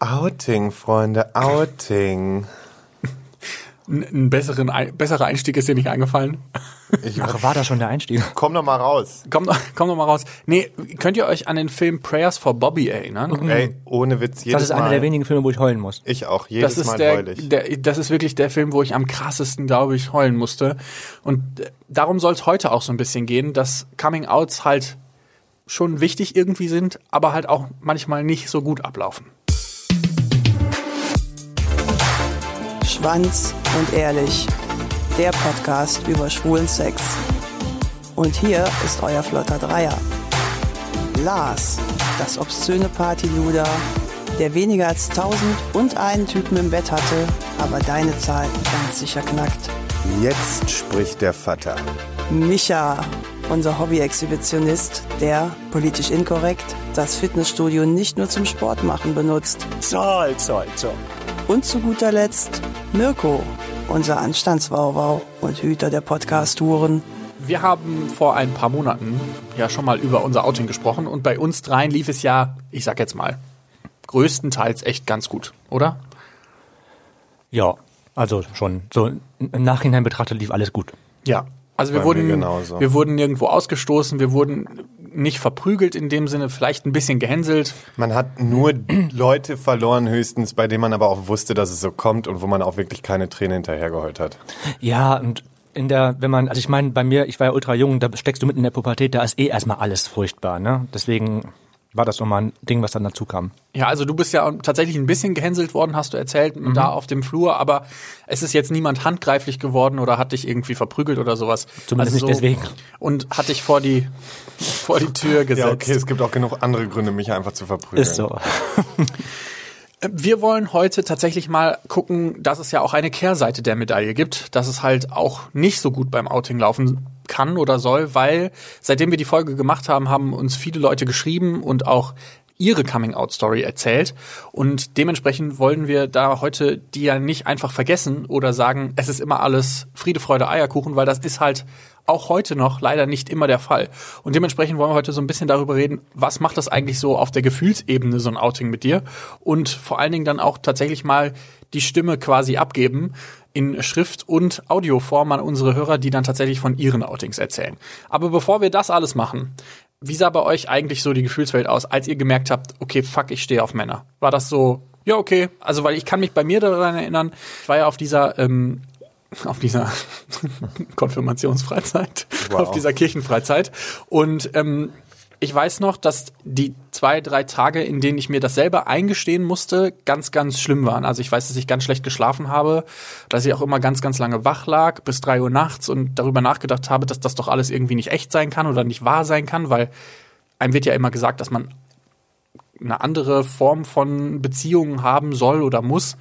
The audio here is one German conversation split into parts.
Outing, Freunde, Outing. Ein, besseren, ein, besserer Einstieg ist dir nicht eingefallen? Ich, Ach, war da schon der Einstieg? Komm doch mal raus. Komm, komm doch mal raus. Nee, könnt ihr euch an den Film Prayers for Bobby erinnern? Mhm. Ey, ohne Witz, jedes Das ist einer der wenigen Filme, wo ich heulen muss. Ich auch, jedes das ist Mal der, heul ich. der, das ist wirklich der Film, wo ich am krassesten, glaube ich, heulen musste. Und darum soll es heute auch so ein bisschen gehen, dass Coming Outs halt schon wichtig irgendwie sind, aber halt auch manchmal nicht so gut ablaufen. Schwanz und ehrlich. Der Podcast über schwulen Sex. Und hier ist euer flotter Dreier. Lars, das obszöne Partyluder, der weniger als tausend und einen Typen im Bett hatte, aber deine Zahl ganz sicher knackt. Jetzt spricht der Vater. Micha, unser Hobby-Exhibitionist, der, politisch inkorrekt, das Fitnessstudio nicht nur zum Sport machen benutzt. Zoll, zoll, zoll. Und zu guter Letzt Mirko, unser Anstandswauwau und Hüter der Podcast-Touren. Wir haben vor ein paar Monaten ja schon mal über unser Outing gesprochen und bei uns dreien lief es ja, ich sag jetzt mal, größtenteils echt ganz gut, oder? Ja, also schon. So im Nachhinein betrachtet lief alles gut. Ja. Also wir wurden, genauso. wir wurden nirgendwo ausgestoßen, wir wurden nicht verprügelt in dem Sinne, vielleicht ein bisschen gehänselt. Man hat nur Leute verloren höchstens, bei denen man aber auch wusste, dass es so kommt und wo man auch wirklich keine Träne hinterhergeheult hat. Ja, und in der, wenn man, also ich meine, bei mir, ich war ja ultra jung, da steckst du mitten in der Pubertät, da ist eh erstmal alles furchtbar, ne? Deswegen war das nochmal ein Ding, was dann dazu kam. Ja, also du bist ja tatsächlich ein bisschen gehänselt worden, hast du erzählt, da auf dem Flur, aber es ist jetzt niemand handgreiflich geworden oder hat dich irgendwie verprügelt oder sowas. Zumindest also nicht deswegen. Und hat dich vor die, vor die Tür gesetzt. Ja, okay, es gibt auch genug andere Gründe, mich einfach zu verprügeln. Ist so. Wir wollen heute tatsächlich mal gucken, dass es ja auch eine Kehrseite der Medaille gibt, dass es halt auch nicht so gut beim Outing laufen kann oder soll, weil seitdem wir die Folge gemacht haben, haben uns viele Leute geschrieben und auch ihre Coming-out-Story erzählt. Und dementsprechend wollen wir da heute die ja nicht einfach vergessen oder sagen, es ist immer alles Friede, Freude, Eierkuchen, weil das ist halt auch heute noch leider nicht immer der Fall. Und dementsprechend wollen wir heute so ein bisschen darüber reden, was macht das eigentlich so auf der Gefühlsebene, so ein Outing mit dir? Und vor allen Dingen dann auch tatsächlich mal die Stimme quasi abgeben in Schrift und Audioform an unsere Hörer, die dann tatsächlich von ihren Outings erzählen. Aber bevor wir das alles machen, wie sah bei euch eigentlich so die Gefühlswelt aus, als ihr gemerkt habt, okay, fuck, ich stehe auf Männer? War das so, ja, okay. Also, weil ich kann mich bei mir daran erinnern, ich war ja auf dieser, ähm, auf dieser Konfirmationsfreizeit, Wow. auf dieser Kirchenfreizeit. Und ähm, ich weiß noch, dass die zwei, drei Tage, in denen ich mir das selber eingestehen musste, ganz, ganz schlimm waren. Also ich weiß, dass ich ganz schlecht geschlafen habe, dass ich auch immer ganz, ganz lange wach lag, bis drei Uhr nachts und darüber nachgedacht habe, dass das doch alles irgendwie nicht echt sein kann oder nicht wahr sein kann, weil einem wird ja immer gesagt, dass man eine andere Form von Beziehungen haben soll oder muss.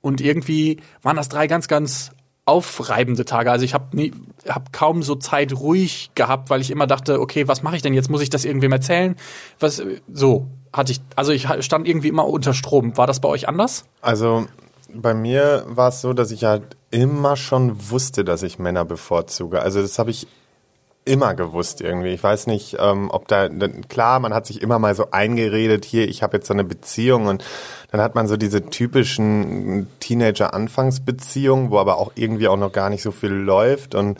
Und irgendwie waren das drei ganz, ganz aufreibende Tage. Also ich habe hab kaum so Zeit ruhig gehabt, weil ich immer dachte, okay, was mache ich denn jetzt? Muss ich das irgendwem erzählen? Was so hatte ich, also ich stand irgendwie immer unter Strom. War das bei euch anders? Also bei mir war es so, dass ich halt immer schon wusste, dass ich Männer bevorzuge. Also das habe ich immer gewusst irgendwie. Ich weiß nicht, ähm, ob da klar, man hat sich immer mal so eingeredet, hier, ich habe jetzt so eine Beziehung und dann hat man so diese typischen Teenager-Anfangsbeziehungen, wo aber auch irgendwie auch noch gar nicht so viel läuft. Und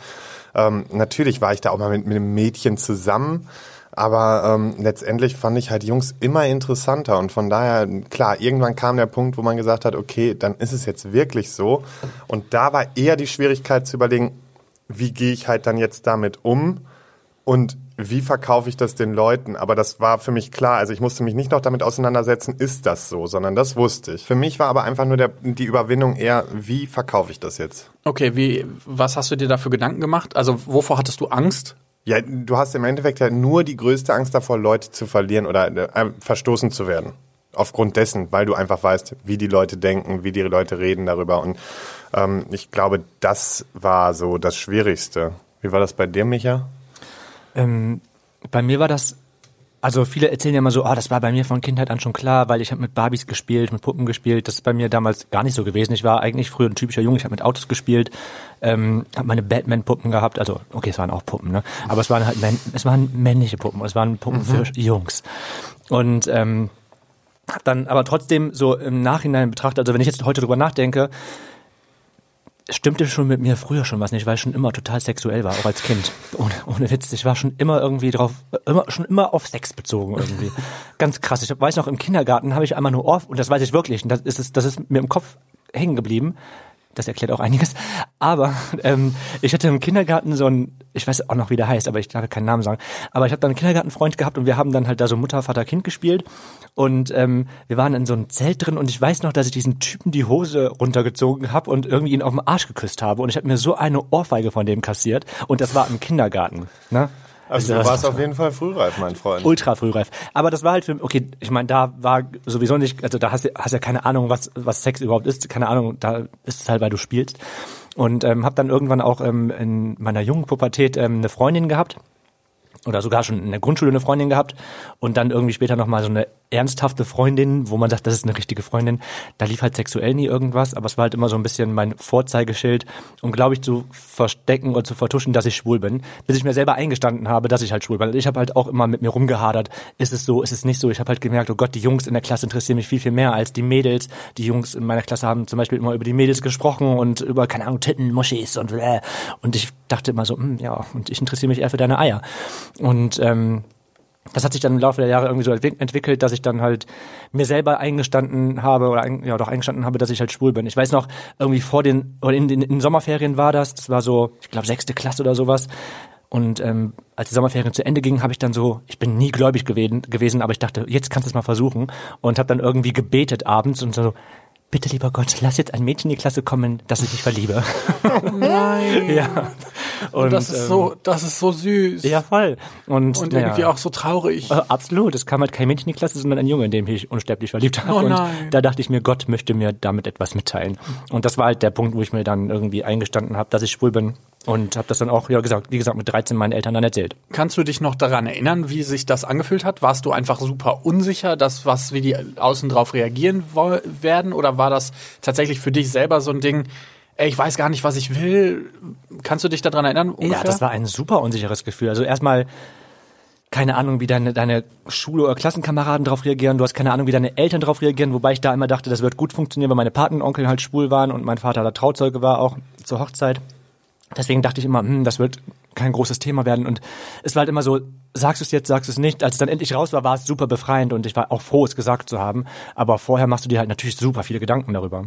ähm, natürlich war ich da auch mal mit, mit einem Mädchen zusammen. Aber ähm, letztendlich fand ich halt Jungs immer interessanter und von daher, klar, irgendwann kam der Punkt, wo man gesagt hat, okay, dann ist es jetzt wirklich so. Und da war eher die Schwierigkeit zu überlegen, wie gehe ich halt dann jetzt damit um und wie verkaufe ich das den Leuten? Aber das war für mich klar. Also ich musste mich nicht noch damit auseinandersetzen, ist das so, sondern das wusste ich. Für mich war aber einfach nur der, die Überwindung eher, wie verkaufe ich das jetzt? Okay, wie, was hast du dir da für Gedanken gemacht? Also wovor hattest du Angst? Ja, du hast im Endeffekt ja nur die größte Angst davor, Leute zu verlieren oder äh, verstoßen zu werden. Aufgrund dessen, weil du einfach weißt, wie die Leute denken, wie die Leute reden darüber. Und ähm, ich glaube, das war so das Schwierigste. Wie war das bei dir, Micha? Ähm, bei mir war das, also viele erzählen ja immer so, ah, das war bei mir von Kindheit an schon klar, weil ich habe mit Barbies gespielt, mit Puppen gespielt. Das ist bei mir damals gar nicht so gewesen. Ich war eigentlich früher ein typischer Junge, ich habe mit Autos gespielt, ähm, habe meine Batman-Puppen gehabt. Also, okay, es waren auch Puppen, ne? Aber es waren halt, es waren männliche Puppen, es waren Puppen für Jungs. Und ähm, dann aber trotzdem so im Nachhinein betrachtet, also wenn ich jetzt heute drüber nachdenke, stimmte schon mit mir früher schon was nicht, weil ich schon immer total sexuell war, auch als Kind. Ohne, ohne Witz, ich war schon immer irgendwie drauf, immer, schon immer auf Sex bezogen irgendwie. Ganz krass. Ich weiß noch, im Kindergarten habe ich einmal nur Ohr, und das weiß ich wirklich, und das ist, das ist mir im Kopf hängen geblieben. Das erklärt auch einiges. Aber ähm, ich hatte im Kindergarten so ein, ich weiß auch noch, wie der heißt, aber ich darf keinen Namen sagen. Aber ich habe dann einen Kindergartenfreund gehabt und wir haben dann halt da so Mutter, Vater, Kind gespielt. Und ähm, wir waren in so einem Zelt drin und ich weiß noch, dass ich diesen Typen die Hose runtergezogen habe und irgendwie ihn auf den Arsch geküsst habe. Und ich habe mir so eine Ohrfeige von dem kassiert. Und das war im Kindergarten. Ne? Also du warst auf jeden Fall frühreif, mein Freund. Ultra frühreif. Aber das war halt für okay, ich meine, da war sowieso nicht, also da hast du hast ja keine Ahnung, was was Sex überhaupt ist, keine Ahnung, da ist es halt, weil du spielst. Und ähm, habe dann irgendwann auch ähm, in meiner jungen Pubertät ähm, eine Freundin gehabt oder sogar schon in der Grundschule eine Freundin gehabt und dann irgendwie später noch mal so eine ernsthafte Freundin, wo man sagt, das ist eine richtige Freundin. Da lief halt sexuell nie irgendwas, aber es war halt immer so ein bisschen mein Vorzeigeschild, um, glaube ich, zu verstecken oder zu vertuschen, dass ich schwul bin, bis ich mir selber eingestanden habe, dass ich halt schwul bin. Ich habe halt auch immer mit mir rumgehadert, ist es so, ist es nicht so. Ich habe halt gemerkt, oh Gott, die Jungs in der Klasse interessieren mich viel, viel mehr als die Mädels. Die Jungs in meiner Klasse haben zum Beispiel immer über die Mädels gesprochen und über, keine Ahnung, Titten, Moschis und äh. Und ich dachte immer so, hm, ja, und ich interessiere mich eher für deine Eier. Und ähm, das hat sich dann im Laufe der Jahre irgendwie so entwickelt, dass ich dann halt mir selber eingestanden habe oder ein, ja doch eingestanden habe, dass ich halt schwul bin. Ich weiß noch, irgendwie vor den oder in den in Sommerferien war das, das war so, ich glaube sechste Klasse oder sowas. Und ähm, als die Sommerferien zu Ende gingen, habe ich dann so, ich bin nie gläubig gewesen, gewesen aber ich dachte, jetzt kannst du es mal versuchen und habe dann irgendwie gebetet abends und so, bitte lieber Gott, lass jetzt ein Mädchen in die Klasse kommen, dass ich dich verliebe. Nein. ja. Und, das ist ähm, so, das ist so süß. Ja, voll. Und, Und naja. irgendwie auch so traurig. Äh, Absolut, es kam halt kein Mädchen in die Klasse, sondern ein Junge, in dem ich unsterblich verliebt habe. Oh und nein. da dachte ich mir, Gott möchte mir damit etwas mitteilen. Und das war halt der Punkt, wo ich mir dann irgendwie eingestanden habe, dass ich schwul bin. Und habe das dann auch, ja gesagt, wie gesagt, mit 13 meinen Eltern dann erzählt. Kannst du dich noch daran erinnern, wie sich das angefühlt hat? Warst du einfach super unsicher, dass was, wie die außen drauf reagieren werden? Oder war das tatsächlich für dich selber so ein Ding, ey, ich weiß gar nicht, was ich will? Kannst du dich daran erinnern? Ungefähr? Ja, das war ein super unsicheres Gefühl. Also erstmal keine Ahnung, wie deine, deine Schule- oder Klassenkameraden drauf reagieren. Du hast keine Ahnung, wie deine Eltern drauf reagieren. Wobei ich da immer dachte, das wird gut funktionieren, weil meine Patenonkel halt schwul waren und mein Vater da Trauzeuge war, auch zur Hochzeit. Deswegen dachte ich immer, hm, das wird kein großes Thema werden. Und es war halt immer so, sagst du es jetzt, sagst du es nicht. Als es dann endlich raus war, war es super befreiend und ich war auch froh, es gesagt zu haben. Aber vorher machst du dir halt natürlich super viele Gedanken darüber.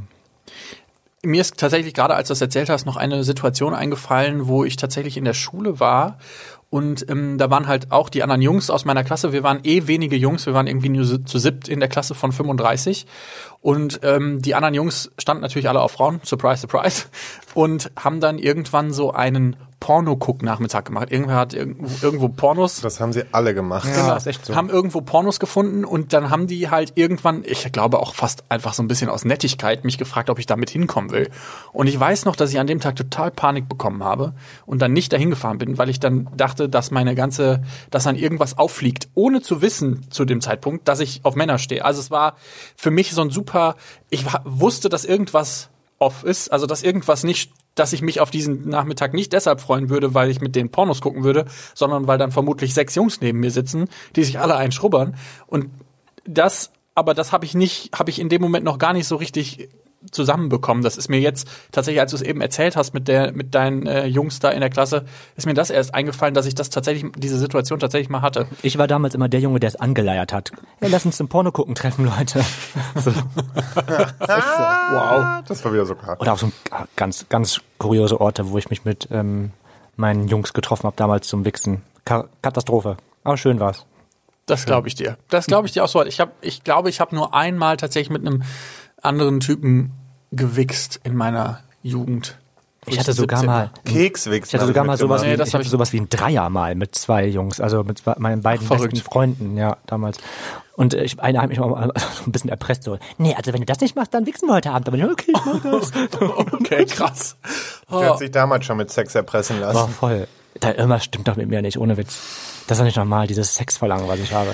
Mir ist tatsächlich gerade, als du das erzählt hast, noch eine Situation eingefallen, wo ich tatsächlich in der Schule war und ähm, da waren halt auch die anderen Jungs aus meiner Klasse. Wir waren eh wenige Jungs, wir waren irgendwie nur zu siebt in der Klasse von 35 und ähm, die anderen Jungs standen natürlich alle auf Frauen, surprise, surprise, und haben dann irgendwann so einen Porno-Guck-Nachmittag gemacht. Irgendwer hat irgendwo, irgendwo Pornos Das haben sie alle gemacht. Ja, ist echt so. haben irgendwo Pornos gefunden und dann haben die halt irgendwann, ich glaube auch fast einfach so ein bisschen aus Nettigkeit, mich gefragt, ob ich damit hinkommen will. Und ich weiß noch, dass ich an dem Tag total Panik bekommen habe und dann nicht dahin gefahren bin, weil ich dann dachte, dass meine ganze, dass dann irgendwas auffliegt, ohne zu wissen zu dem Zeitpunkt, dass ich auf Männer stehe. Also es war für mich so ein super, ich wa- wusste, dass irgendwas off ist, also dass irgendwas nicht, dass ich mich auf diesen Nachmittag nicht deshalb freuen würde, weil ich mit den Pornos gucken würde, sondern weil dann vermutlich sechs Jungs neben mir sitzen, die sich alle einschrubbern. Und das, aber das habe ich nicht, habe ich in dem Moment noch gar nicht so richtig zusammenbekommen. Das ist mir jetzt tatsächlich, als du es eben erzählt hast mit der, mit deinen äh, Jungs da in der Klasse, ist mir das erst eingefallen, dass ich das tatsächlich, diese Situation tatsächlich mal hatte. Ich war damals immer der Junge, der es angeleiert hat. Ja, lass uns zum Porno gucken treffen, Leute. So. Wow. Das war wieder so klar. Oder auch so ein- ah, ganz, ganz kuriose Orte, wo ich mich mit ähm, meinen Jungs getroffen habe, damals zum Wichsen. Ka Katastrophe. Aber schön war's. Das glaube ich dir. Das glaube ich dir auch so. Ich habe, ich glaube, ich habe nur einmal tatsächlich mit einem anderen Typen gewichst in meiner Jugend. Ich hatte so sogar 17 mal, war. Kekswichsen. ich hatte sogar mal sowas, wie, Nee, das ich hatte ich- sowas wie ein Dreier mal mit zwei Jungs, also mit zwei, meinen beiden Ach, besten Freunden, ja, damals. Und äh, ich, einer hat mich auch mal so ein bisschen erpresst, so, nee, also wenn du das nicht machst, dann wichsen wir heute Abend. Aber ich, okay, ich mach das. Okay, krass. Der hat sich damals schon mit Sex erpressen War lassen. voll. Da, irgendwas stimmt doch mit mir nicht, ohne Witz. Das ist doch nicht normal, dieses Sexverlangen, was ich habe.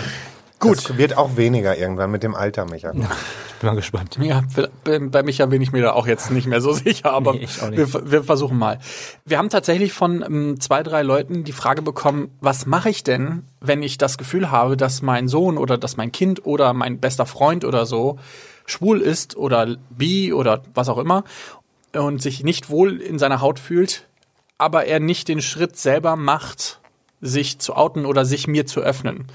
Gut. Das wird auch weniger irgendwann mit dem Alter, Micha. Ich bin mal gespannt. Ja, bei Micha bin ich mir da auch jetzt nicht mehr so sicher, aber nee, wir, wir, versuchen mal. Wir haben tatsächlich von ähm, zwei, drei Leuten die Frage bekommen, was mache ich denn, wenn ich das Gefühl habe, dass mein Sohn oder dass mein Kind oder mein bester Freund oder so schwul ist oder bi oder was auch immer und sich nicht wohl in seiner Haut fühlt, aber er nicht den Schritt selber macht, sich zu outen oder sich mir zu öffnen.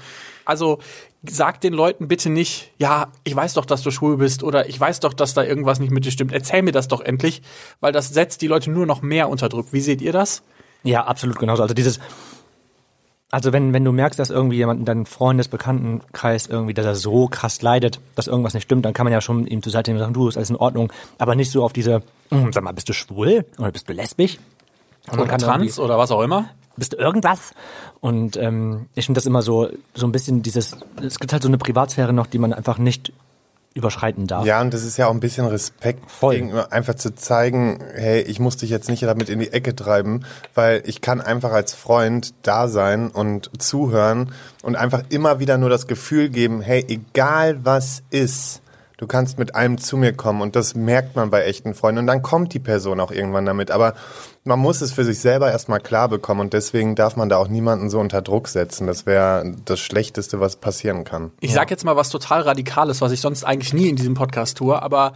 Also sag den Leuten bitte nicht, ja, ich weiß doch, dass du schwul bist oder ich weiß doch, dass da irgendwas nicht mit dir stimmt. Erzähl mir das doch endlich, weil das setzt die Leute nur noch mehr unter Druck. Wie seht ihr das? Ja, absolut genauso. Also dieses, also wenn, wenn du merkst, dass irgendwie jemand in deinem Freundesbekanntenkreis irgendwie, dass er so krass leidet, dass irgendwas nicht stimmt, dann kann man ja schon ihm zur Seite nehmen und sagen, du, ist alles in Ordnung. Aber nicht so auf diese, hm, sag mal, bist du schwul? Oder bist du lesbisch? oder trans oder was auch immer? Bist du irgendwas? Und ähm, ich finde das immer so, so ein bisschen dieses, es gibt halt so eine Privatsphäre noch, die man einfach nicht überschreiten darf. Ja, und das ist ja auch ein bisschen Respekt Voll. gegenüber, einfach zu zeigen, hey, ich muss dich jetzt nicht damit in die Ecke treiben, weil ich kann einfach als Freund da sein und zuhören und einfach immer wieder nur das Gefühl geben, hey, egal was ist, du kannst mit allem zu mir kommen und das merkt man bei echten Freunden und dann kommt die Person auch irgendwann damit, aber man muss es für sich selber erstmal klar bekommen und deswegen darf man da auch niemanden so unter Druck setzen. Das wäre das Schlechteste, was passieren kann. Ich sag jetzt mal was total Radikales, was ich sonst eigentlich nie in diesem Podcast tue, aber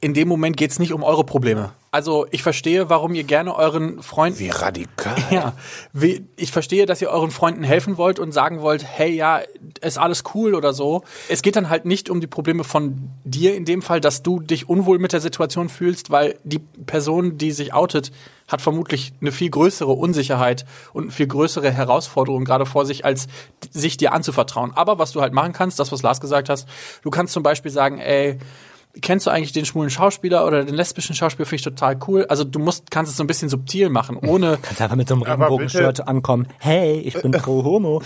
in dem Moment geht es nicht um eure Probleme. Also ich verstehe, warum ihr gerne euren Freunden. Wie radikal. Ja, wie, ich verstehe, dass ihr euren Freunden helfen wollt und sagen wollt, hey, ja, ist alles cool oder so. Es geht dann halt nicht um die Probleme von dir in dem Fall, dass du dich unwohl mit der Situation fühlst, weil die Person, die sich outet, hat vermutlich eine viel größere Unsicherheit und eine viel größere Herausforderung gerade vor sich, als sich dir anzuvertrauen. Aber was du halt machen kannst, das, was Lars gesagt hast, du kannst zum Beispiel sagen, ey, kennst du eigentlich den schwulen Schauspieler oder den lesbischen Schauspieler? Finde ich total cool. Also du musst, kannst es so ein bisschen subtil machen, ohne. kannst einfach mit so einem Regenbogenshirt ankommen. Hey, ich bin pro Homo.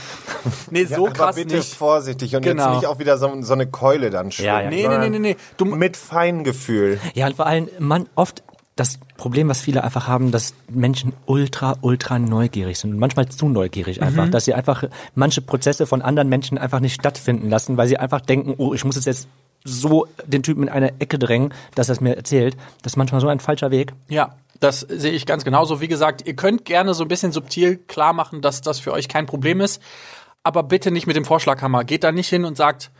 nee, so ja, krass bitte nicht. vorsichtig und genau. jetzt nicht auch wieder so, so eine Keule dann schwingen. Ja, ja. Nee, nee, nee, nee, nee. Du, mit Feingefühl. Ja, und vor allem, man oft das Problem, was viele einfach haben, dass Menschen ultra, ultra neugierig sind und manchmal zu neugierig einfach, mhm. dass sie einfach manche Prozesse von anderen Menschen einfach nicht stattfinden lassen, weil sie einfach denken, oh, ich muss es jetzt so den Typen in eine Ecke drängen, dass er es mir erzählt. Das ist manchmal so ein falscher Weg. Ja, das sehe ich ganz genauso. Wie gesagt, ihr könnt gerne so ein bisschen subtil klar machen, dass das für euch kein Problem ist. Aber bitte nicht mit dem Vorschlaghammer. Geht da nicht hin und sagt,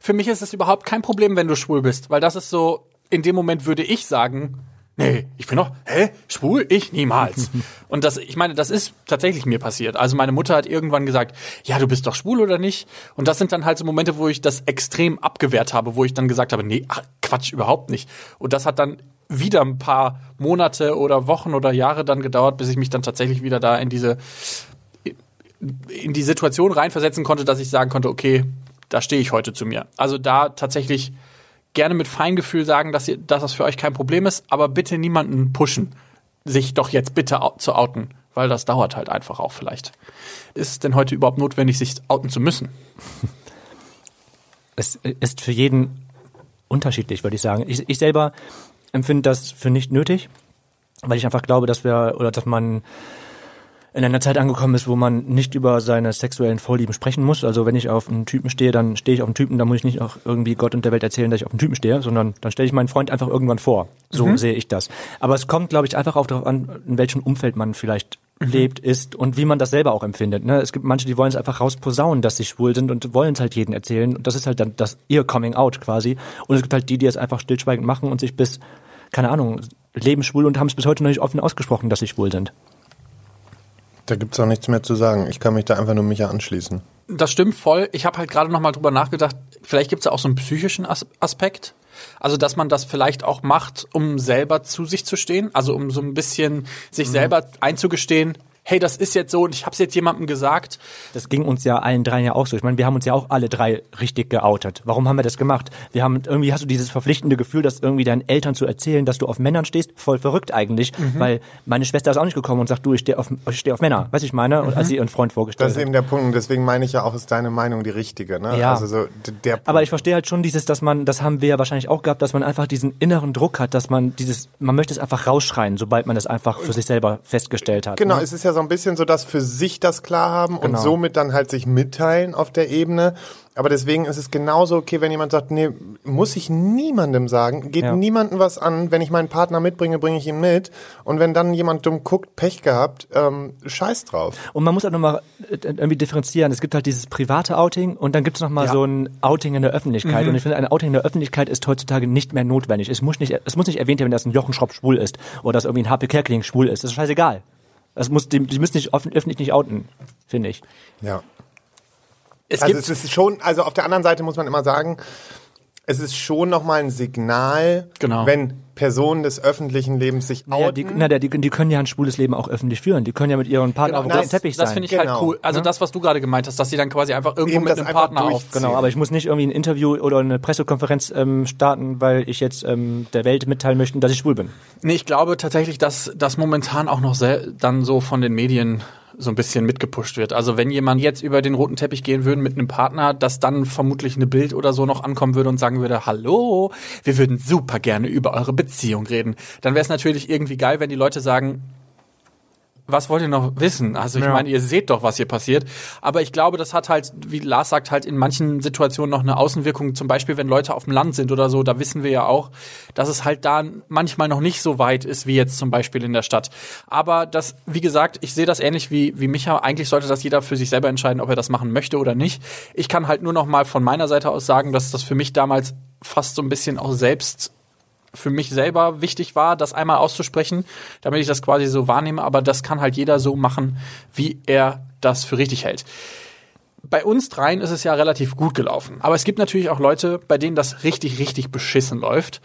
für mich ist es überhaupt kein Problem, wenn du schwul bist. Weil das ist so, in dem Moment würde ich sagen, nee, ich bin doch, hä, schwul? Ich niemals. und das, ich meine, das ist tatsächlich mir passiert. Also meine Mutter hat irgendwann gesagt, ja, du bist doch schwul oder nicht? Und das sind dann halt so Momente, wo ich das extrem abgewehrt habe, wo ich dann gesagt habe, nee, ach, Quatsch, überhaupt nicht. Und das hat dann wieder ein paar Monate oder Wochen oder Jahre dann gedauert, bis ich mich dann tatsächlich wieder da in diese in die Situation reinversetzen konnte, dass ich sagen konnte, okay, da stehe ich heute zu mir. Also da tatsächlich gerne mit Feingefühl sagen, dass, ihr, dass das für euch kein Problem ist, aber bitte niemanden pushen, sich doch jetzt bitte zu outen, weil das dauert halt einfach auch vielleicht. Ist es denn heute überhaupt notwendig, sich outen zu müssen? Es ist für jeden unterschiedlich, würde ich sagen. Ich, ich selber empfinde das für nicht nötig, weil ich einfach glaube, dass wir oder dass man in einer Zeit angekommen ist, wo man nicht über seine sexuellen Vorlieben sprechen muss. Also wenn ich auf einen Typen stehe, dann stehe ich auf einen Typen, dann muss ich nicht auch irgendwie Gott und der Welt erzählen, dass ich auf einen Typen stehe, sondern dann stelle ich meinen Freund einfach irgendwann vor. So mhm. sehe ich das. Aber es kommt, glaube ich, einfach auch darauf an, in welchem Umfeld man vielleicht mhm. lebt, ist und wie man das selber auch empfindet. Ne? Es gibt manche, die wollen es einfach rausposaunen, dass sie schwul sind und wollen es halt jedem erzählen. Und das ist halt dann das ihr Coming Out quasi. Und es gibt halt die, die es einfach stillschweigend machen und sich bis, keine Ahnung, leben schwul und haben es bis heute noch nicht offen ausgesprochen, dass sie schwul sind. Da gibt's auch nichts mehr zu sagen. Ich kann mich da einfach nur Micha anschließen. Das stimmt voll. Ich habe halt gerade noch mal drüber nachgedacht, vielleicht gibt's ja auch so einen psychischen As Aspekt. Also, dass man das vielleicht auch macht, um selber zu sich zu stehen. Also, um so ein bisschen sich mhm. selber einzugestehen, hey, das ist jetzt so und ich habe es jetzt jemandem gesagt. Das ging uns ja allen dreien ja auch so. Ich meine, wir haben uns ja auch alle drei richtig geoutet. Warum haben wir das gemacht? Wir haben irgendwie hast du dieses verpflichtende Gefühl, das irgendwie deinen Eltern zu erzählen, dass du auf Männern stehst, voll verrückt eigentlich, mhm. weil meine Schwester ist auch nicht gekommen und sagt, du, ich stehe auf ich stehe auf Männer, weißt ich meine, mhm. als sie ihren Freund vorgestellt hat. Das ist eben der Punkt, deswegen meine ich ja auch, ist deine Meinung die richtige, ne? Ja. Also so der Aber ich verstehe halt schon dieses, dass man, das haben wir ja wahrscheinlich auch gehabt, dass man einfach diesen inneren Druck hat, dass man dieses man möchte es einfach rausschreien, sobald man es einfach für sich selber festgestellt hat. Genau, ne? es ist ja so ein bisschen so, dass für sich das klar haben und Genau. somit dann halt sich mitteilen auf der Ebene. Aber deswegen ist es genauso okay, wenn jemand sagt, nee, muss ich niemandem sagen, geht Ja. niemandem was an. Wenn ich meinen Partner mitbringe, bringe ich ihn mit. Und wenn dann jemand dumm guckt, Pech gehabt, ähm, scheiß drauf. Und man muss auch nochmal irgendwie differenzieren. Es gibt halt dieses private Outing und dann gibt es nochmal Ja. so ein Outing in der Öffentlichkeit. Und ich finde, ein Outing in der Öffentlichkeit ist heutzutage nicht mehr notwendig. Es muss nicht, es muss nicht erwähnt werden, dass ein Jochen Schropp schwul ist oder dass irgendwie ein HP Kerkeling schwul ist. Das ist scheißegal. Das muss, die, die müssen nicht offen, öffentlich nicht outen, finde ich. Ja. Es also gibt es ist schon, also auf der anderen Seite muss man immer sagen, es ist schon nochmal ein Signal, Genau. wenn Personen des öffentlichen Lebens sich Naja, outen. die, na, die, die können ja ein schwules Leben auch öffentlich führen. Die können ja mit ihren Partner auf dem das- Teppich das sein. finde ich Genau. halt cool. Also das, was du gerade gemeint hast, dass sie dann quasi einfach irgendwo Eben mit das einem Partner auf. Genau, aber ich muss nicht irgendwie ein Interview oder eine Pressekonferenz ähm, starten, weil ich jetzt ähm, der Welt mitteilen möchte, dass ich schwul bin. Nee, ich glaube tatsächlich, dass das momentan auch noch sehr, dann so von den Medien so ein bisschen mitgepusht wird. Also wenn jemand jetzt über den roten Teppich gehen würde mit einem Partner, dass dann vermutlich eine Bild oder so noch ankommen würde und sagen würde, hallo, wir würden super gerne über eure Beziehung reden. Dann wäre es natürlich irgendwie geil, wenn die Leute sagen, was wollt ihr noch wissen? Also ich Ja. meine, ihr seht doch, was hier passiert. Aber ich glaube, das hat halt, wie Lars sagt, halt in manchen Situationen noch eine Außenwirkung. Zum Beispiel, wenn Leute auf dem Land sind oder so, da wissen wir ja auch, dass es halt da manchmal noch nicht so weit ist, wie jetzt zum Beispiel in der Stadt. Aber das, wie gesagt, ich sehe das ähnlich wie, wie Micha. Eigentlich sollte das jeder für sich selber entscheiden, ob er das machen möchte oder nicht. Ich kann halt nur noch mal von meiner Seite aus sagen, dass das für mich damals fast so ein bisschen auch selbst für mich selber wichtig war, das einmal auszusprechen, damit ich das quasi so wahrnehme. Aber das kann halt jeder so machen, wie er das für richtig hält. Bei uns dreien ist es ja relativ gut gelaufen. Aber es gibt natürlich auch Leute, bei denen das richtig, richtig beschissen läuft.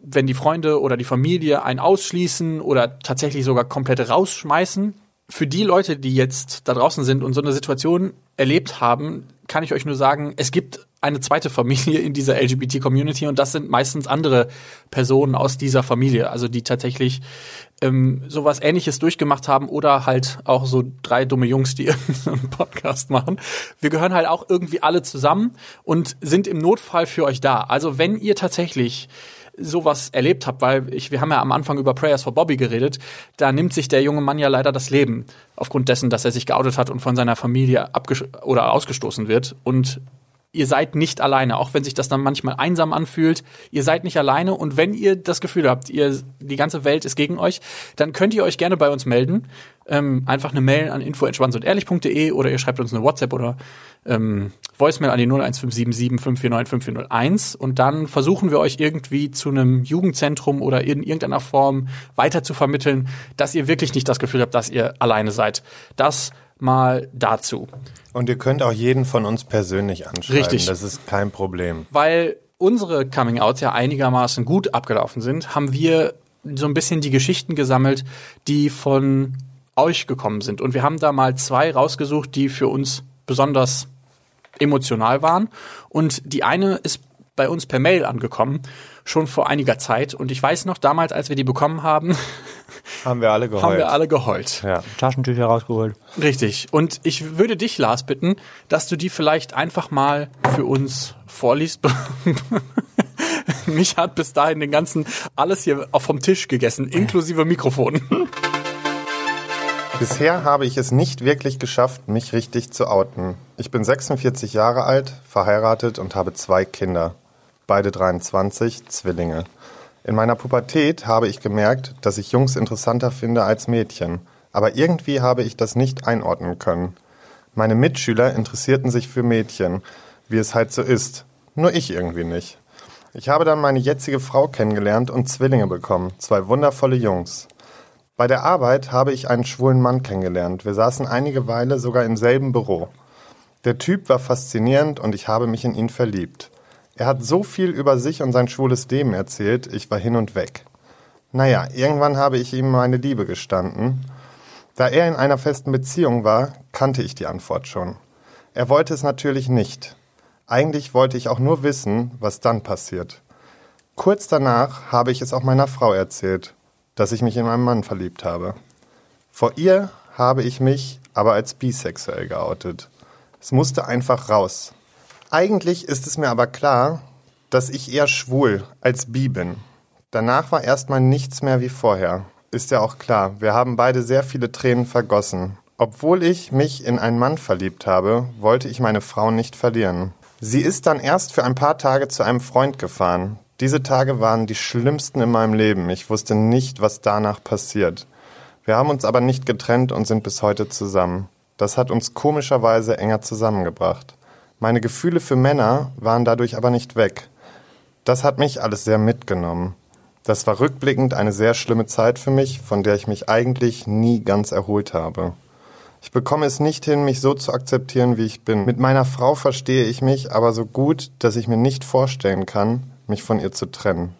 Wenn die Freunde oder die Familie einen ausschließen oder tatsächlich sogar komplett rausschmeißen. Für die Leute, die jetzt da draußen sind und so eine Situation erlebt haben, kann ich euch nur sagen, es gibt eine zweite Familie in dieser LGBT-Community und das sind meistens andere Personen aus dieser Familie, also die tatsächlich ähm, sowas ähnliches durchgemacht haben oder halt auch so drei dumme Jungs, die einen Podcast machen. Wir gehören halt auch irgendwie alle zusammen und sind im Notfall für euch da. Also wenn ihr tatsächlich sowas erlebt habt, weil ich, wir haben ja am Anfang über Prayers for Bobby geredet, da nimmt sich der junge Mann ja leider das Leben aufgrund dessen, dass er sich geoutet hat und von seiner Familie oder ausgestoßen wird und ihr seid nicht alleine, auch wenn sich das dann manchmal einsam anfühlt. Ihr seid nicht alleine und wenn ihr das Gefühl habt, ihr die ganze Welt ist gegen euch, dann könnt ihr euch gerne bei uns melden. Ähm, einfach eine Mail an info@schwanzundehrlich.de oder ihr schreibt uns eine WhatsApp oder ähm, Voicemail an die 01577 549 5401 und dann versuchen wir euch irgendwie zu einem Jugendzentrum oder in irgendeiner Form weiter zu vermitteln, dass ihr wirklich nicht das Gefühl habt, dass ihr alleine seid. Das mal dazu. Und ihr könnt auch jeden von uns persönlich anschreiben. Richtig. Das ist kein Problem. weil unsere Coming-Outs ja einigermaßen gut abgelaufen sind, haben wir so ein bisschen die Geschichten gesammelt, die von euch gekommen sind. Und wir haben da mal zwei rausgesucht, die für uns besonders emotional waren. Und die eine ist bei uns per Mail angekommen, schon vor einiger Zeit. Und ich weiß noch, damals, als wir die bekommen haben, Haben wir alle geheult. haben wir alle geheult. Ja. Taschentücher rausgeholt. Richtig. Und ich würde dich, Lars, bitten, dass du die vielleicht einfach mal für uns vorliest. Mich hat bis dahin den ganzen alles hier auch vom Tisch gegessen, inklusive Mikrofon. Bisher habe ich es nicht wirklich geschafft, mich richtig zu outen. Ich bin 46 Jahre alt, verheiratet und habe zwei Kinder. Beide 23, Zwillinge. In meiner Pubertät habe ich gemerkt, dass ich Jungs interessanter finde als Mädchen. Aber irgendwie habe ich das nicht einordnen können. Meine Mitschüler interessierten sich für Mädchen, wie es halt so ist. Nur ich irgendwie nicht. Ich habe dann meine jetzige Frau kennengelernt und Zwillinge bekommen, zwei wundervolle Jungs. Bei der Arbeit habe ich einen schwulen Mann kennengelernt. Wir saßen einige Weile sogar im selben Büro. Der Typ war faszinierend und ich habe mich in ihn verliebt. Er hat so viel über sich und sein schwules Leben erzählt, ich war hin und weg. Naja, irgendwann habe ich ihm meine Liebe gestanden. Da er in einer festen Beziehung war, kannte ich die Antwort schon. Er wollte es natürlich nicht. Eigentlich wollte ich auch nur wissen, was dann passiert. Kurz danach habe ich es auch meiner Frau erzählt, dass ich mich in meinen Mann verliebt habe. Vor ihr habe ich mich aber als bisexuell geoutet. Es musste einfach raus. Eigentlich ist es mir aber klar, dass ich eher schwul als bi bin. Danach war erstmal nichts mehr wie vorher. Ist ja auch klar, wir haben beide sehr viele Tränen vergossen. Obwohl ich mich in einen Mann verliebt habe, wollte ich meine Frau nicht verlieren. Sie ist dann erst für ein paar Tage zu einem Freund gefahren. Diese Tage waren die schlimmsten in meinem Leben. Ich wusste nicht, was danach passiert. Wir haben uns aber nicht getrennt und sind bis heute zusammen. Das hat uns komischerweise enger zusammengebracht. Meine Gefühle für Männer waren dadurch aber nicht weg. Das hat mich alles sehr mitgenommen. Das war rückblickend eine sehr schlimme Zeit für mich, von der ich mich eigentlich nie ganz erholt habe. Ich bekomme es nicht hin, mich so zu akzeptieren, wie ich bin. Mit meiner Frau verstehe ich mich aber so gut, dass ich mir nicht vorstellen kann, mich von ihr zu trennen.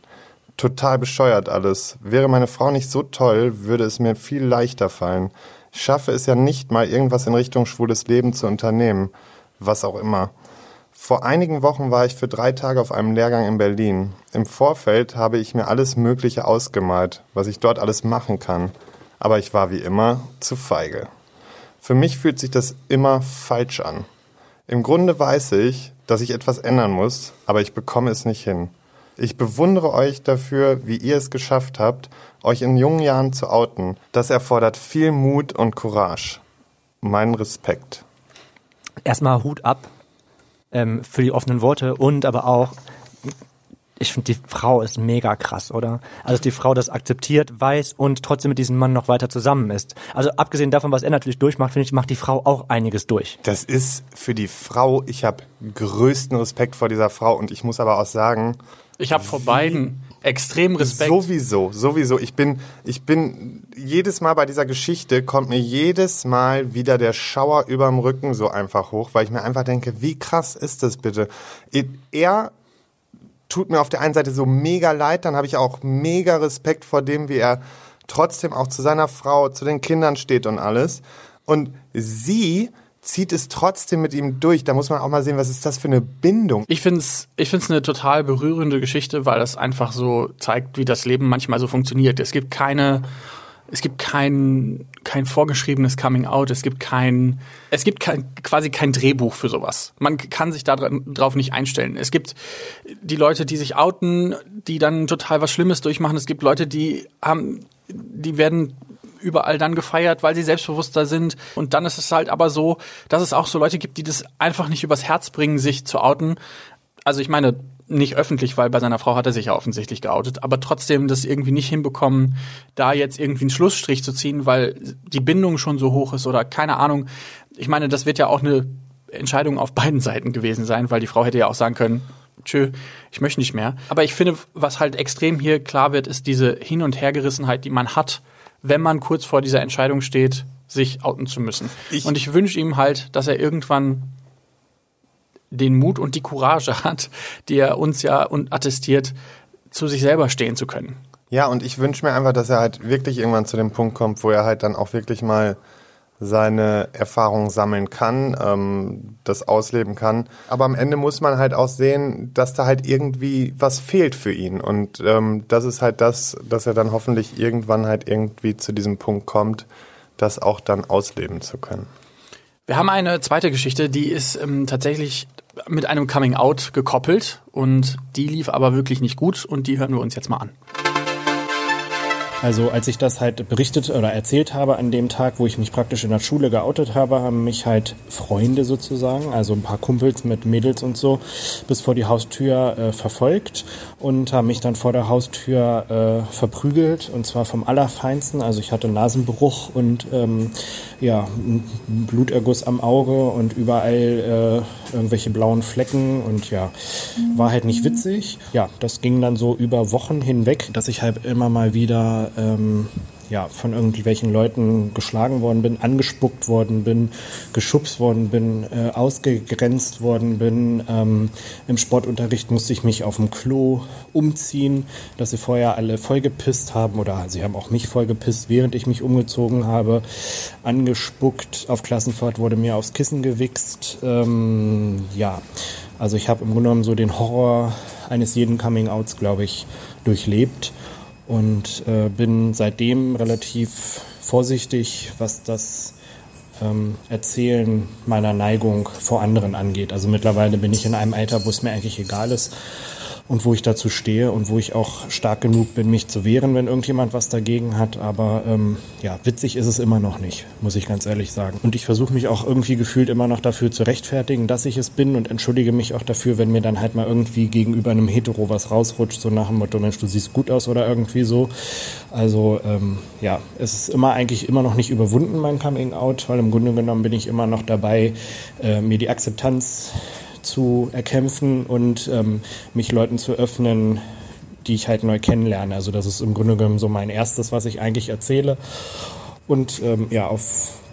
Total bescheuert alles. Wäre meine Frau nicht so toll, würde es mir viel leichter fallen. Ich schaffe es ja nicht mal irgendwas in Richtung schwules Leben zu unternehmen. Was auch immer. Vor einigen Wochen war ich für drei Tage auf einem Lehrgang in Berlin. Im Vorfeld habe ich mir alles Mögliche ausgemalt, was ich dort alles machen kann. Aber ich war wie immer zu feige. Für mich fühlt sich das immer falsch an. Im Grunde weiß ich, dass ich etwas ändern muss, aber ich bekomme es nicht hin. Ich bewundere euch dafür, wie ihr es geschafft habt, euch in jungen Jahren zu outen. Das erfordert viel Mut und Courage. Meinen Respekt. Erstmal Hut ab ähm, für die offenen Worte und aber auch ich finde, die Frau ist mega krass, oder? Also die Frau das akzeptiert, weiß und trotzdem mit diesem Mann noch weiter zusammen ist. Also abgesehen davon, was er natürlich durchmacht, finde ich, macht die Frau auch einiges durch. Das ist für die Frau, ich habe größten Respekt vor dieser Frau und ich muss aber auch sagen, ich habe vor beiden extrem Respekt. Sowieso, sowieso. Ich bin, ich bin jedes Mal bei dieser Geschichte kommt mir jedes Mal wieder der Schauer überm Rücken so einfach hoch, weil ich mir einfach denke, wie krass ist das bitte? Er tut mir auf der einen Seite so mega leid, dann habe ich auch mega Respekt vor dem, wie er trotzdem auch zu seiner Frau, zu den Kindern steht und alles. Und sie zieht es trotzdem mit ihm durch. Da muss man auch mal sehen, was ist das für eine Bindung. Ich finde es ich find's eine total berührende Geschichte, weil das einfach so zeigt, wie das Leben manchmal so funktioniert. Es gibt keine es gibt kein, kein vorgeschriebenes Coming Out, es gibt kein, es gibt kein, quasi kein Drehbuch für sowas. Man kann sich darauf nicht einstellen. Es gibt die Leute, die sich outen, die dann total was Schlimmes durchmachen. Es gibt Leute, die haben, die werden überall dann gefeiert, weil sie selbstbewusster sind. Und dann ist es halt aber so, dass es auch so Leute gibt, die das einfach nicht übers Herz bringen, sich zu outen. Also ich meine, nicht öffentlich, weil bei seiner Frau hat er sich ja offensichtlich geoutet, aber trotzdem das irgendwie nicht hinbekommen, da jetzt irgendwie einen Schlussstrich zu ziehen, weil die Bindung schon so hoch ist oder keine Ahnung. Ich meine, das wird ja auch eine Entscheidung auf beiden Seiten gewesen sein, weil die Frau hätte ja auch sagen können, tschö, ich möchte nicht mehr. Aber ich finde, was halt extrem hier klar wird, ist diese Hin- und Hergerissenheit, die man hat, wenn man kurz vor dieser Entscheidung steht, sich outen zu müssen. Ich und ich wünsche ihm halt, dass er irgendwann den Mut und die Courage hat, die er uns ja attestiert, zu sich selber stehen zu können. Ja, und ich wünsche mir einfach, dass er halt wirklich irgendwann zu dem Punkt kommt, wo er halt dann auch wirklich mal seine Erfahrungen sammeln kann, ähm, das ausleben kann. Aber am Ende muss man halt auch sehen, dass da halt irgendwie was fehlt für ihn. Und ähm, das ist halt das, dass er dann hoffentlich irgendwann halt irgendwie zu diesem Punkt kommt, das auch dann ausleben zu können. Wir haben eine zweite Geschichte, die ist ähm, tatsächlich mit einem Coming Out gekoppelt und die lief aber wirklich nicht gut und die hören wir uns jetzt mal an. Also als ich das halt berichtet oder erzählt habe an dem Tag, wo ich mich praktisch in der Schule geoutet habe, haben mich halt Freunde sozusagen, also ein paar Kumpels mit Mädels und so, bis vor die Haustür äh, verfolgt und haben mich dann vor der Haustür äh, verprügelt und zwar vom Allerfeinsten. Also ich hatte Nasenbruch und ähm, ja, Bluterguss am Auge und überall äh, irgendwelche blauen Flecken und ja, war halt nicht witzig. Ja, das ging dann so über Wochen hinweg, dass ich halt immer mal wieder ähm, ja, von irgendwelchen Leuten geschlagen worden bin, angespuckt worden bin, geschubst worden bin, äh, ausgegrenzt worden bin. Ähm, Im Sportunterricht musste ich mich auf dem Klo umziehen, dass sie vorher alle vollgepisst haben oder sie haben auch mich vollgepisst, während ich mich umgezogen habe. Angespuckt, auf Klassenfahrt wurde mir aufs Kissen gewichst. Ähm, ja, also ich habe im Grunde genommen so den Horror eines jeden Coming-Outs, glaube ich, durchlebt und äh, bin seitdem relativ vorsichtig, was das ähm, Erzählen meiner Neigung vor anderen angeht. Also mittlerweile bin ich in einem Alter, wo es mir eigentlich egal ist, und wo ich dazu stehe und wo ich auch stark genug bin, mich zu wehren, wenn irgendjemand was dagegen hat. Aber ähm, ja, witzig ist es immer noch nicht, muss ich ganz ehrlich sagen. Und ich versuche mich auch irgendwie gefühlt immer noch dafür zu rechtfertigen, dass ich es bin und entschuldige mich auch dafür, wenn mir dann halt mal irgendwie gegenüber einem Hetero was rausrutscht, so nach dem Motto, Mensch, du siehst gut aus oder irgendwie so. Also ähm, ja, es ist immer eigentlich immer noch nicht überwunden, mein Coming Out, weil im Grunde genommen bin ich immer noch dabei, äh, mir die Akzeptanz zu erkämpfen und ähm, mich Leuten zu öffnen, die ich halt neu kennenlerne. Also das ist im Grunde genommen so mein erstes, was ich eigentlich erzähle. Und ähm, ja,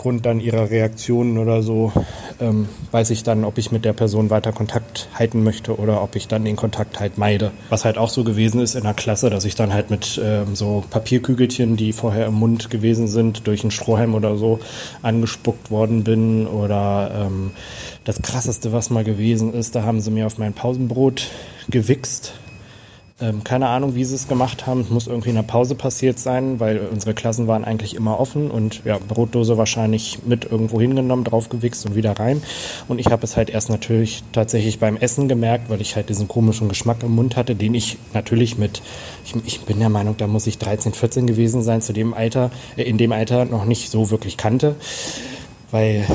aufgrund dann ihrer Reaktionen oder so ähm, weiß ich dann, ob ich mit der Person weiter Kontakt halten möchte oder ob ich dann den Kontakt halt meide. Was halt auch so gewesen ist in der Klasse, dass ich dann halt mit ähm, so Papierkügelchen, die vorher im Mund gewesen sind, durch einen Strohhalm oder so angespuckt worden bin. Oder ähm, das krasseste, was mal gewesen ist, da haben sie mir auf mein Pausenbrot gewichst ähm, keine Ahnung, wie sie es gemacht haben. Muss irgendwie in der Pause passiert sein, weil unsere Klassen waren eigentlich immer offen und ja, Brotdose wahrscheinlich mit irgendwo hingenommen, draufgewichst und wieder rein. Und ich habe es halt erst natürlich tatsächlich beim Essen gemerkt, weil ich halt diesen komischen Geschmack im Mund hatte, den ich natürlich mit, ich, ich bin der Meinung, da muss ich 13, 14 gewesen sein, zu dem Alter, äh, in dem Alter noch nicht so wirklich kannte. Weil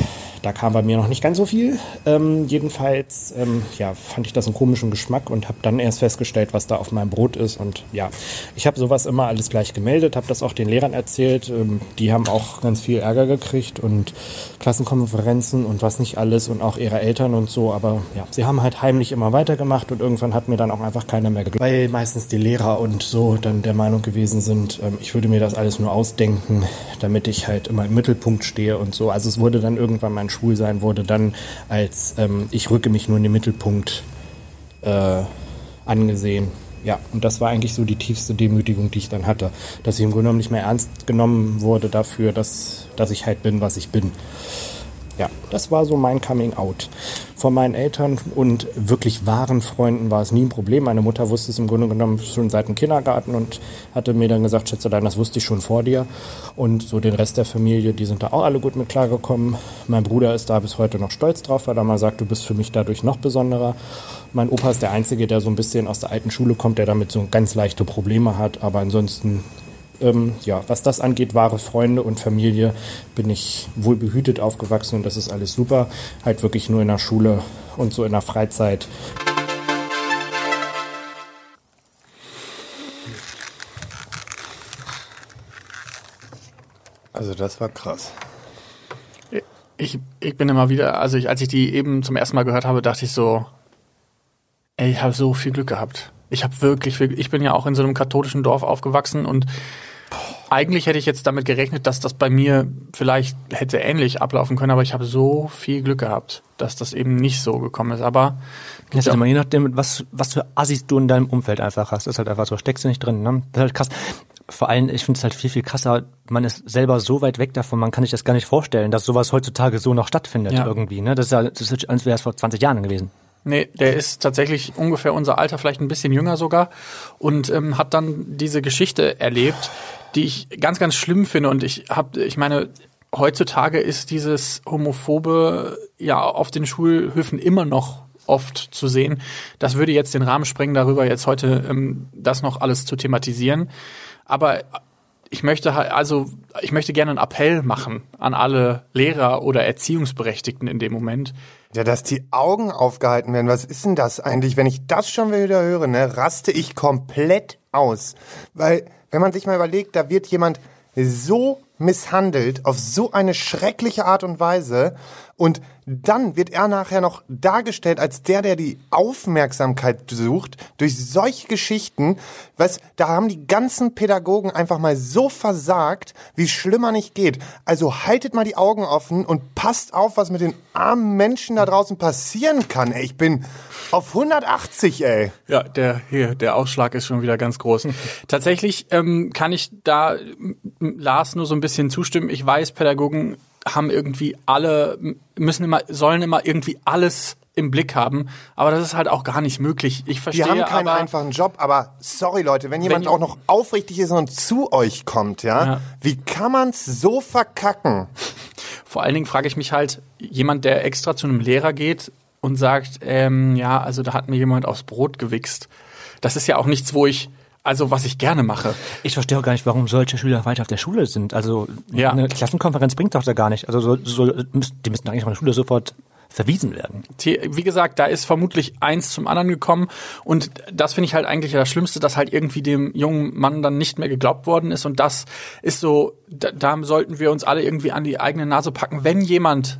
da kam bei mir noch nicht ganz so viel. Ähm, jedenfalls ähm, ja, fand ich das einen komischen Geschmack und habe dann erst festgestellt, was da auf meinem Brot ist. Und ja, ich habe sowas immer alles gleich gemeldet, habe das auch den Lehrern erzählt. Ähm, die haben auch ganz viel Ärger gekriegt und Klassenkonferenzen und was nicht alles und auch ihre Eltern und so. Aber ja, sie haben halt heimlich immer weitergemacht und irgendwann hat mir dann auch einfach keiner mehr geglaubt, weil meistens die Lehrer und so dann der Meinung gewesen sind, ähm, ich würde mir das alles nur ausdenken, damit ich halt immer im Mittelpunkt stehe und so. Also es wurde dann irgendwann mein Schwulsein wurde dann als ähm, ich rücke mich nur in den Mittelpunkt äh, angesehen. Ja, und das war eigentlich so die tiefste Demütigung, die ich dann hatte, dass ich im Grunde genommen nicht mehr ernst genommen wurde dafür, dass, dass ich halt bin, was ich bin. Ja, das war so mein Coming Out. Von meinen Eltern und wirklich wahren Freunden war es nie ein Problem. Meine Mutter wusste es im Grunde genommen schon seit dem Kindergarten und hatte mir dann gesagt, Schätzelein, das wusste ich schon vor dir. Und so den Rest der Familie, die sind da auch alle gut mit klargekommen. Mein Bruder ist da bis heute noch stolz drauf, weil er mal sagt, du bist für mich dadurch noch besonderer. Mein Opa ist der Einzige, der so ein bisschen aus der alten Schule kommt, der damit so ganz leichte Probleme hat. Aber ansonsten ähm, ja, was das angeht, wahre Freunde und Familie, bin ich wohl behütet aufgewachsen und das ist alles super. Halt wirklich nur in der Schule und so in der Freizeit. Also das war krass. Ich, ich bin immer wieder, also ich, als ich die eben zum ersten Mal gehört habe, dachte ich so, ey, ich habe so viel Glück gehabt. Ich habe wirklich ich bin ja auch in so einem katholischen Dorf aufgewachsen und eigentlich hätte ich jetzt damit gerechnet, dass das bei mir vielleicht hätte ähnlich ablaufen können, aber ich habe so viel Glück gehabt, dass das eben nicht so gekommen ist. Aber das ist immer je nachdem, was, was für Assis du in deinem Umfeld einfach hast. Das ist halt einfach so, steckst du nicht drin. Ne? Das ist halt krass. Vor allem, ich finde es halt viel, viel krasser. Man ist selber so weit weg davon, man kann sich das gar nicht vorstellen, dass sowas heutzutage so noch stattfindet Ja. irgendwie. Ne? Das ist ja, das ist, als wäre es vor 20 Jahren gewesen. Nee, der ist tatsächlich ungefähr unser Alter, vielleicht ein bisschen jünger sogar und ähm, hat dann diese Geschichte erlebt, die ich ganz, ganz schlimm finde. Und ich habe, ich meine, heutzutage ist dieses homophobe ja auf den Schulhöfen immer noch oft zu sehen. Das würde jetzt den Rahmen sprengen, darüber jetzt heute ähm, das noch alles zu thematisieren. Aber ich möchte also ich möchte gerne einen Appell machen an alle Lehrer oder Erziehungsberechtigten in dem Moment. Ja, dass die Augen aufgehalten werden. Was ist denn das eigentlich? Wenn ich das schon wieder höre, ne, raste ich komplett aus. Weil, wenn man sich mal überlegt, da wird jemand so misshandelt auf so eine schreckliche Art und Weise und dann wird er nachher noch dargestellt als der, der die Aufmerksamkeit sucht durch solche Geschichten. Was, da haben die ganzen Pädagogen einfach mal so versagt, wie schlimmer nicht geht. Also haltet mal die Augen offen und passt auf, was mit den armen Menschen da draußen passieren kann. Ey, ich bin auf 180, ey. Ja, der hier, der Ausschlag ist schon wieder ganz groß. Tatsächlich ähm, kann ich da Lars nur so ein bisschen zustimmen. Ich weiß, Pädagogen haben irgendwie alle, müssen immer, sollen immer irgendwie alles im Blick haben, aber das ist halt auch gar nicht möglich. Ich Die verstehe haben keinen aber, einfachen Job, aber sorry Leute, wenn jemand ihr- auch noch aufrichtig ist und zu euch kommt, ja, Ja. wie kann man's so verkacken? vor allen Dingen frage ich mich halt, jemand, der extra zu einem Lehrer geht und sagt, ähm, ja, also da hat mir jemand aufs Brot gewichst. das ist ja auch nichts, wo ich, also was ich gerne mache. Ich verstehe auch gar nicht, warum solche Schüler weiter auf der Schule sind. Also Ja. eine Klassenkonferenz bringt doch da gar nicht. Also so, so, die müssten eigentlich von der Schule sofort verwiesen werden. Wie gesagt, da ist vermutlich eins zum anderen gekommen und das finde ich halt eigentlich das Schlimmste, dass halt irgendwie dem jungen Mann dann nicht mehr geglaubt worden ist und das ist so, da, da sollten wir uns alle irgendwie an die eigene Nase packen, wenn jemand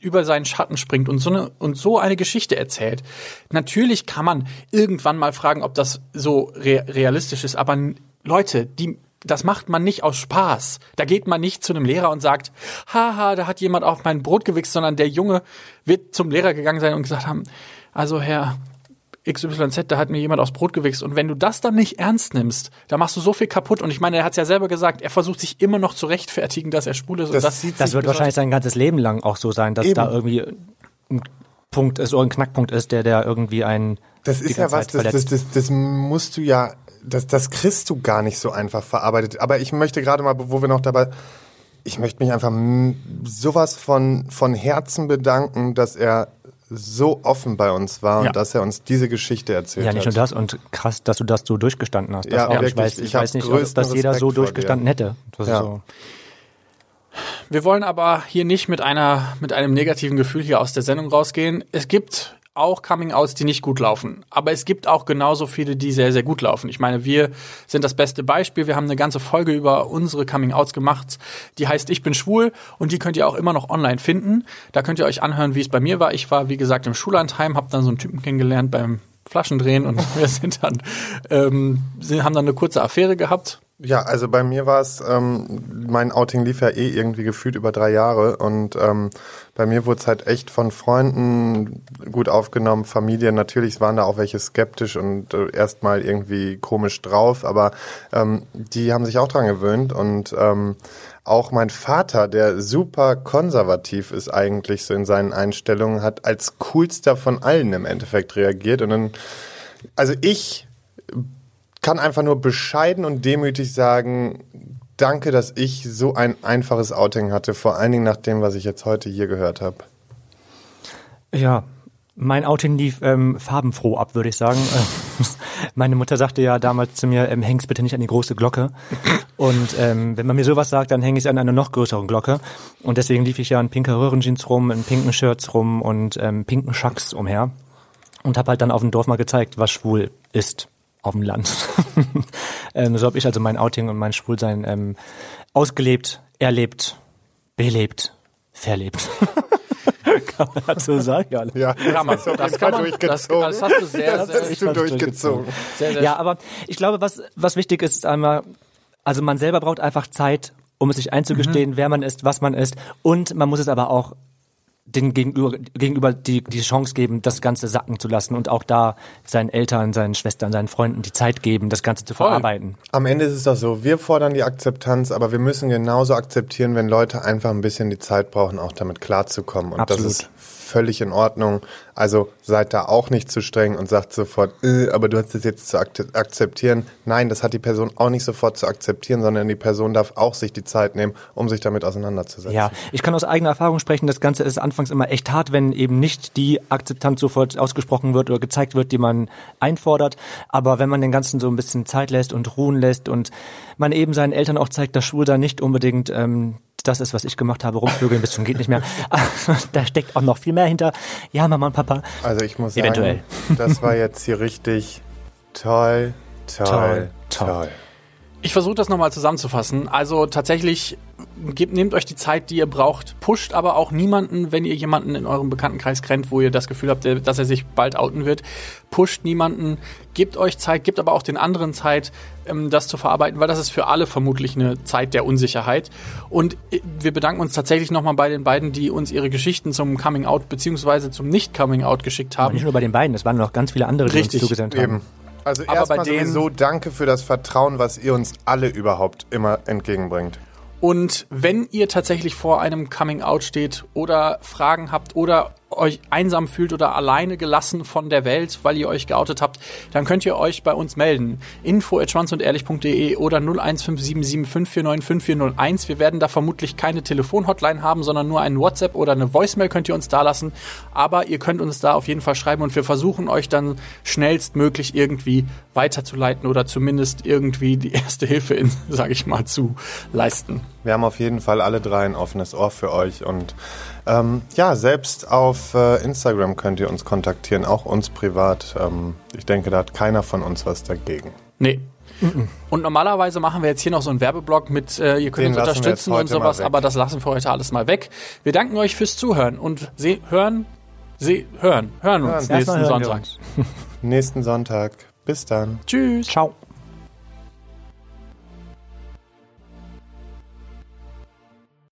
über seinen Schatten springt und so eine und so eine Geschichte erzählt. Natürlich kann man irgendwann mal fragen, ob das so re realistisch ist, aber Leute, die das macht man nicht aus Spaß. Da geht man nicht zu einem Lehrer und sagt, haha, da hat jemand auf mein Brot gewichst, sondern der Junge wird zum Lehrer gegangen sein und gesagt haben, also Herr XYZ, da hat mir jemand aufs Brot gewichst. Und wenn du das dann nicht ernst nimmst, da machst du so viel kaputt. Und ich meine, er hat es ja selber gesagt, er versucht sich immer noch zu rechtfertigen, dass er schwul ist. und Das das, sieht Das wird wahrscheinlich sein ganzes Leben lang auch so sein, dass Eben. da irgendwie ein Punkt ist oder ein Knackpunkt ist, der der irgendwie einen Das die ist ja ganze was, Zeit das, das, verletzt. das, das musst du ja, das, das kriegst du gar nicht so einfach verarbeitet. Aber ich möchte gerade mal, wo wir noch dabei, ich möchte mich einfach sowas von, von Herzen bedanken, dass er so offen bei uns war Ja. und dass er uns diese Geschichte erzählt Ja, nicht nur hat. das und krass, dass du das so durchgestanden hast. Das Ja, auch. Ich wirklich. weiß, Ich ich weiß nicht, ob das jeder so dir. durchgestanden hätte. Das Ja. ist so. Wir wollen aber hier nicht mit einer, mit einem negativen Gefühl hier aus der Sendung rausgehen. Es gibt auch Coming-Outs, die nicht gut laufen. Aber es gibt auch genauso viele, die sehr, sehr gut laufen. Ich meine, wir sind das beste Beispiel. Wir haben eine ganze Folge über unsere Coming-Outs gemacht. Die heißt Ich bin schwul und die könnt ihr auch immer noch online finden. Da könnt ihr euch anhören, wie es bei mir war. Ich war, wie gesagt, im Schullandheim, habe dann so einen Typen kennengelernt beim Flaschendrehen und wir sind dann, ähm, haben dann eine kurze Affäre gehabt. Ja, also bei mir war es, ähm, mein Outing lief ja eh irgendwie gefühlt über drei Jahre und ähm, bei mir wurde es halt echt von Freunden gut aufgenommen, Familie, natürlich waren da auch welche skeptisch und äh, erstmal irgendwie komisch drauf, aber ähm, die haben sich auch dran gewöhnt und ähm, auch mein Vater, der super konservativ ist eigentlich so in seinen Einstellungen, hat als coolster von allen im Endeffekt reagiert und dann, also ich kann einfach nur bescheiden und demütig sagen, danke, dass ich so ein einfaches Outing hatte, vor allen Dingen nach dem, was ich jetzt heute hier gehört habe. Ja, mein Outing lief ähm, farbenfroh ab, würde ich sagen. Meine Mutter sagte ja damals zu mir, ähm, häng's bitte nicht an die große Glocke. Und ähm, wenn man mir sowas sagt, dann hänge ich an einer noch größeren Glocke. Und deswegen lief ich ja in pinker Röhrenjeans rum, in pinken Shirts rum und ähm, pinken Schacks umher. Und habe halt dann auf dem Dorf mal gezeigt, was schwul ist auf dem Land. ähm, so habe ich also mein Outing und mein Schwulsein ähm, ausgelebt, erlebt, belebt, verlebt. kann man das so sagen? Ja, Ja, Kann man. das, Das kann man. Das, durchgezogen. das hast du sehr, das sehr, hast du durchgezogen. sehr, sehr Ja, aber ich glaube, was, was wichtig ist, ist einmal, also man selber braucht einfach Zeit, um es sich einzugestehen, wer man ist, was man ist. Und man muss es aber auch den Gegenüber, gegenüber die, die Chance geben, das Ganze sacken zu lassen und auch da seinen Eltern, seinen Schwestern, seinen Freunden die Zeit geben, das Ganze zu verarbeiten. Am Ende ist es doch so, wir fordern die Akzeptanz, aber wir müssen genauso akzeptieren, wenn Leute einfach ein bisschen die Zeit brauchen, auch damit klarzukommen. Und Absolut. das ist völlig in Ordnung. Also seid da auch nicht zu streng und sagt sofort, äh, aber du hast das jetzt zu ak akzeptieren. Nein, das hat die Person auch nicht sofort zu akzeptieren, sondern die Person darf auch sich die Zeit nehmen, um sich damit auseinanderzusetzen. Ja, ich kann aus eigener Erfahrung sprechen, das Ganze ist anfangs immer echt hart, wenn eben nicht die Akzeptanz sofort ausgesprochen wird oder gezeigt wird, die man einfordert. Aber wenn man den Ganzen so ein bisschen Zeit lässt und ruhen lässt und man eben seinen Eltern auch zeigt, dass Schwulsein nicht unbedingt ähm, das ist, was ich gemacht habe, rumvögeln bis zum geht nicht mehr. da steckt auch noch viel mehr hinter. Ja, Mama und Papa. Also ich muss sagen, Eventuell. das war jetzt hier richtig toll, toll, Toll, toll. toll. Ich versuche das nochmal zusammenzufassen. Also tatsächlich, gebt, nehmt euch die Zeit, die ihr braucht. Pusht aber auch niemanden, wenn ihr jemanden in eurem Bekanntenkreis kennt, wo ihr das Gefühl habt, dass er sich bald outen wird. Pusht niemanden, gebt euch Zeit, gebt aber auch den anderen Zeit, ähm, das zu verarbeiten, weil das ist für alle vermutlich eine Zeit der Unsicherheit. Und äh, wir bedanken uns tatsächlich nochmal bei den beiden, die uns ihre Geschichten zum Coming Out beziehungsweise zum Nicht-Coming Out geschickt Aber haben. nicht nur bei den beiden, es waren noch ganz viele andere, die Richtig, uns zugesendet haben. Eben. Also Aber erstmal bei denen- sowieso danke für das Vertrauen, was ihr uns alle überhaupt immer entgegenbringt. Und wenn ihr tatsächlich vor einem Coming Out steht oder Fragen habt oder euch einsam fühlt oder alleine gelassen von der Welt, weil ihr euch geoutet habt, dann könnt ihr euch bei uns melden. Info at schwanzundehrlich.de oder 01577549541. Wir werden da vermutlich keine Telefonhotline haben, sondern nur einen WhatsApp oder eine Voicemail könnt ihr uns da lassen. Aber ihr könnt uns da auf jeden Fall schreiben und wir versuchen euch dann schnellstmöglich irgendwie weiterzuleiten oder zumindest irgendwie die erste Hilfe in, sage ich mal, zu leisten. Wir haben auf jeden Fall alle drei ein offenes Ohr für euch und ähm, ja, selbst auf äh, Instagram könnt ihr uns kontaktieren, auch uns privat. Ähm, ich denke, da hat keiner von uns was dagegen. Nee. Und normalerweise machen wir jetzt hier noch so einen Werbeblock mit, äh, ihr könnt Den uns unterstützen und sowas, aber das lassen wir heute alles mal weg. Wir danken euch fürs Zuhören und se hören, se hören, hören uns Hören. nächsten hören wir Sonntag. uns. Nächsten Sonntag. Bis dann. Tschüss. Ciao.